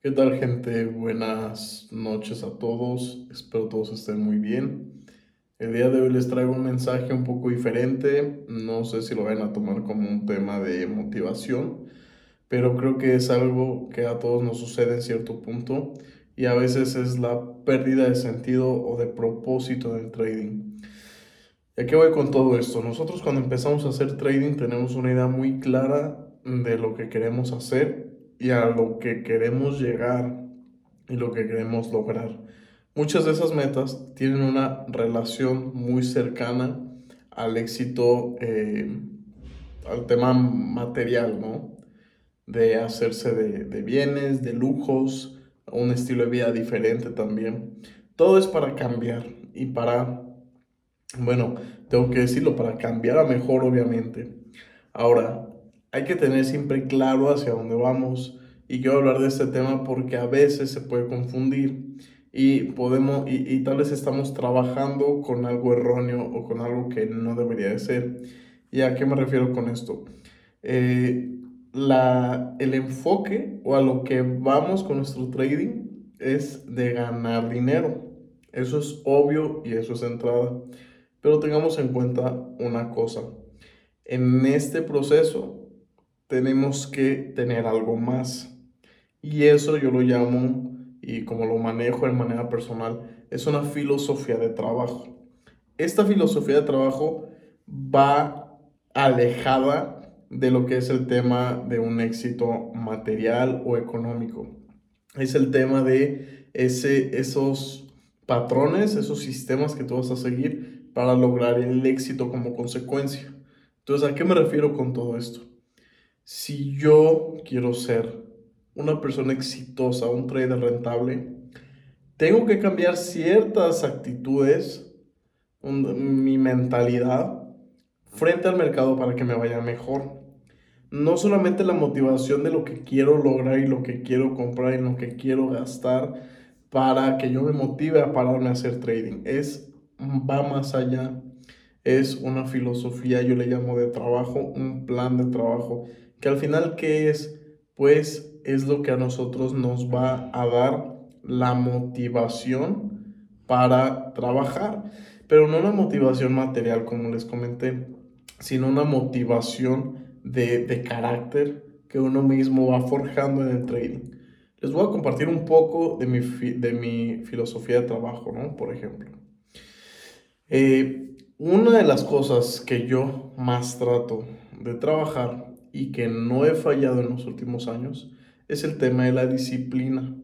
¿Qué tal, gente? Buenas noches a todos. Espero todos estén muy bien. El día de hoy les traigo un mensaje un poco diferente. No sé si lo van a tomar como un tema de motivación, pero creo que es algo que a todos nos sucede en cierto punto y a veces es la pérdida de sentido o de propósito del trading. ¿Y a qué voy con todo esto? Nosotros cuando empezamos a hacer trading tenemos una idea muy clara de lo que queremos hacer y a lo que queremos llegar y lo que queremos lograr. Muchas de esas metas tienen una relación muy cercana al éxito, eh, al tema material, ¿no? De hacerse de, de bienes, de lujos, un estilo de vida diferente también. Todo es para cambiar y para, bueno, tengo que decirlo, para cambiar a mejor, obviamente. Ahora, hay que tener siempre claro hacia dónde vamos. Y quiero hablar de este tema porque a veces se puede confundir y podemos y, tal vez estamos trabajando con algo erróneo o con algo que no debería de ser. ¿Y a qué me refiero con esto? Eh, la, el enfoque o a lo que vamos con nuestro trading es de ganar dinero. Eso es obvio y eso es entrada. Pero tengamos en cuenta una cosa. En este proceso tenemos que tener algo más. Y eso yo lo llamo, y como lo manejo de manera personal, es una filosofía de trabajo. Esta filosofía de trabajo va alejada de lo que es el tema de un éxito material o económico. Es el tema de ese, esos patrones, esos sistemas que tú vas a seguir para lograr el éxito como consecuencia. Entonces, ¿a qué me refiero con todo esto? Si yo quiero ser una persona exitosa, un trader rentable, tengo que cambiar ciertas actitudes, mi mentalidad frente al mercado para que me vaya mejor. No solamente la motivación de lo que quiero lograr y lo que quiero comprar y lo que quiero gastar para que yo me motive a pararme a hacer trading. Es, va más allá. Es una filosofía, yo le llamo de trabajo, un plan de trabajo que al final, ¿qué es? Pues es lo que a nosotros nos va a dar la motivación para trabajar, pero no una motivación material como les comenté, sino una motivación de, de carácter que uno mismo va forjando en el trading. Les voy a compartir un poco de mi, de mi filosofía de trabajo, ¿no? Por ejemplo. Eh, una de las cosas que yo más trato de trabajar y que no he fallado en los últimos años es el tema de la disciplina.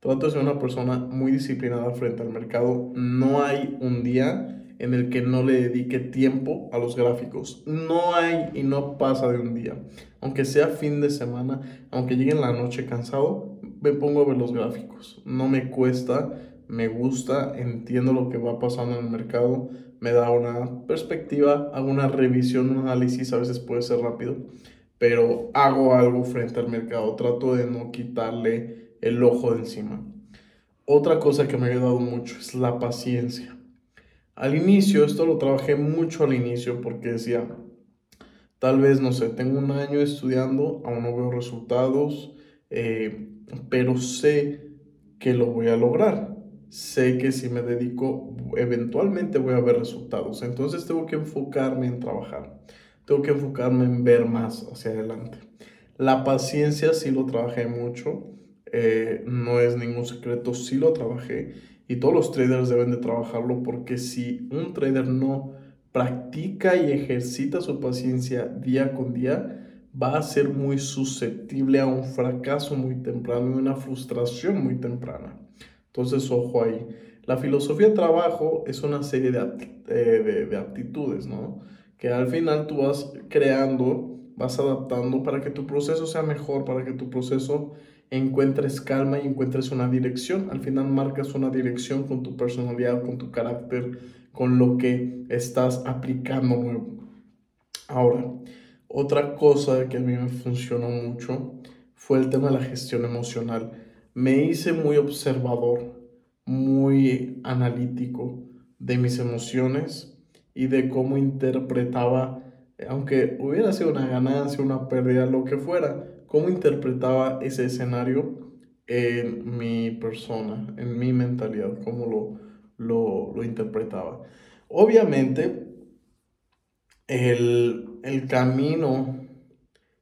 Trato de ser una persona muy disciplinada frente al mercado. No hay un día en el que no le dedique tiempo a los gráficos. No hay y no pasa de un día. Aunque sea fin de semana, aunque llegue en la noche cansado, me pongo a ver los gráficos. No me cuesta, me gusta, entiendo lo que va pasando en el mercado, me da una perspectiva, hago una revisión, un análisis, a veces puede ser rápido pero hago algo frente al mercado, trato de no quitarle el ojo de encima. Otra cosa que me ha ayudado mucho es la paciencia. Al inicio, esto lo trabajé mucho al inicio porque decía, tal vez, no sé, tengo un año estudiando, aún no veo resultados, eh, pero sé que lo voy a lograr. Sé que si me dedico, eventualmente voy a ver resultados. Entonces tengo que enfocarme en trabajar tengo que enfocarme en ver más hacia adelante. La paciencia sí lo trabajé mucho, eh, no es ningún secreto, sí lo trabajé y todos los traders deben de trabajarlo porque si un trader no practica y ejercita su paciencia día con día, va a ser muy susceptible a un fracaso muy temprano y una frustración muy temprana. Entonces, ojo ahí. La filosofía de trabajo es una serie de, eh, de, de aptitudes, ¿no? Que al final tú vas creando, vas adaptando para que tu proceso sea mejor, para que tu proceso encuentres calma y encuentres una dirección. Al final marcas una dirección con tu personalidad, con tu carácter, con lo que estás aplicando nuevo. Ahora, otra cosa que a mí me funcionó mucho fue el tema de la gestión emocional. Me hice muy observador, muy analítico de mis emociones y de cómo interpretaba, aunque hubiera sido una ganancia, una pérdida, lo que fuera, cómo interpretaba ese escenario en mi persona, en mi mentalidad, cómo lo, lo, lo interpretaba. Obviamente, el, el camino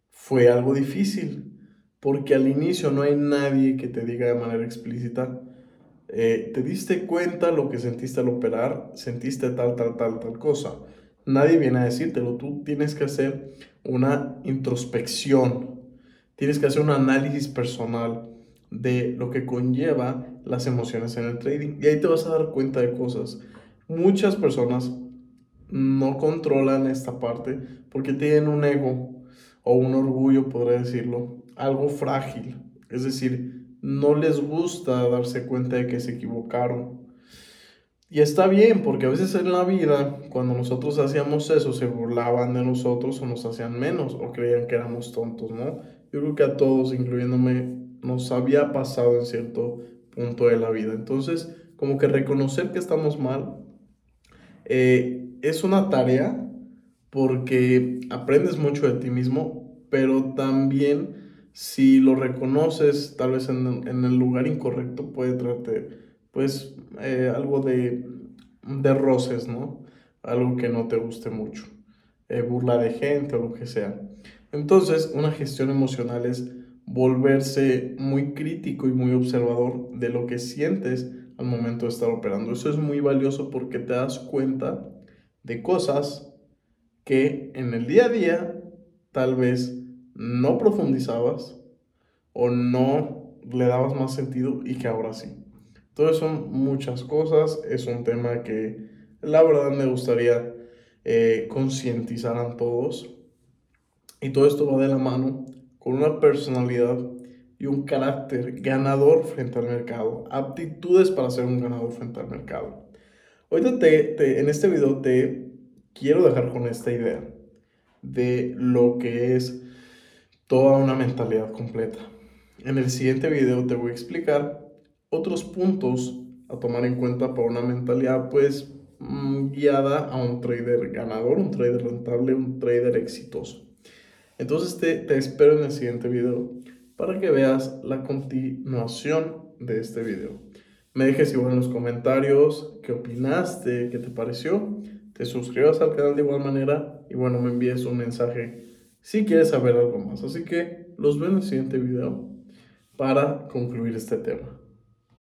fue algo difícil, porque al inicio no hay nadie que te diga de manera explícita, eh, te diste cuenta lo que sentiste al operar, sentiste tal, tal, tal, tal cosa. Nadie viene a decírtelo, tú tienes que hacer una introspección, tienes que hacer un análisis personal de lo que conlleva las emociones en el trading y ahí te vas a dar cuenta de cosas. Muchas personas no controlan esta parte porque tienen un ego o un orgullo, podría decirlo, algo frágil. Es decir, no les gusta darse cuenta de que se equivocaron. Y está bien, porque a veces en la vida, cuando nosotros hacíamos eso, se burlaban de nosotros o nos hacían menos o creían que éramos tontos, ¿no? Yo creo que a todos, incluyéndome, nos había pasado en cierto punto de la vida. Entonces, como que reconocer que estamos mal eh, es una tarea porque aprendes mucho de ti mismo, pero también si lo reconoces tal vez en, el lugar incorrecto puede traerte pues eh, algo de, de roces, ¿no? Algo que no te guste mucho, eh, burla de gente o lo que sea. Entonces, una gestión emocional es volverse muy crítico y muy observador de lo que sientes al momento de estar operando. Eso es muy valioso porque te das cuenta de cosas que en el día a día tal vez no profundizabas o no le dabas más sentido y que ahora sí. Entonces son muchas cosas, es un tema que la verdad me gustaría eh, concientizar a todos. Y todo esto va de la mano con una personalidad y un carácter ganador frente al mercado, aptitudes para ser un ganador frente al mercado. Ahorita te, en este video te quiero dejar con esta idea de lo que es toda una mentalidad completa. En el siguiente video te voy a explicar otros puntos a tomar en cuenta para una mentalidad pues mm, guiada a un trader ganador, un trader rentable, un trader exitoso. Entonces te, te espero en el siguiente video para que veas la continuación de este video. Me dejes igual en los comentarios qué opinaste, qué te pareció. Te suscribas al canal de igual manera y bueno, me envíes un mensaje si quieres saber algo más. Así que los veo en el siguiente video para concluir este tema.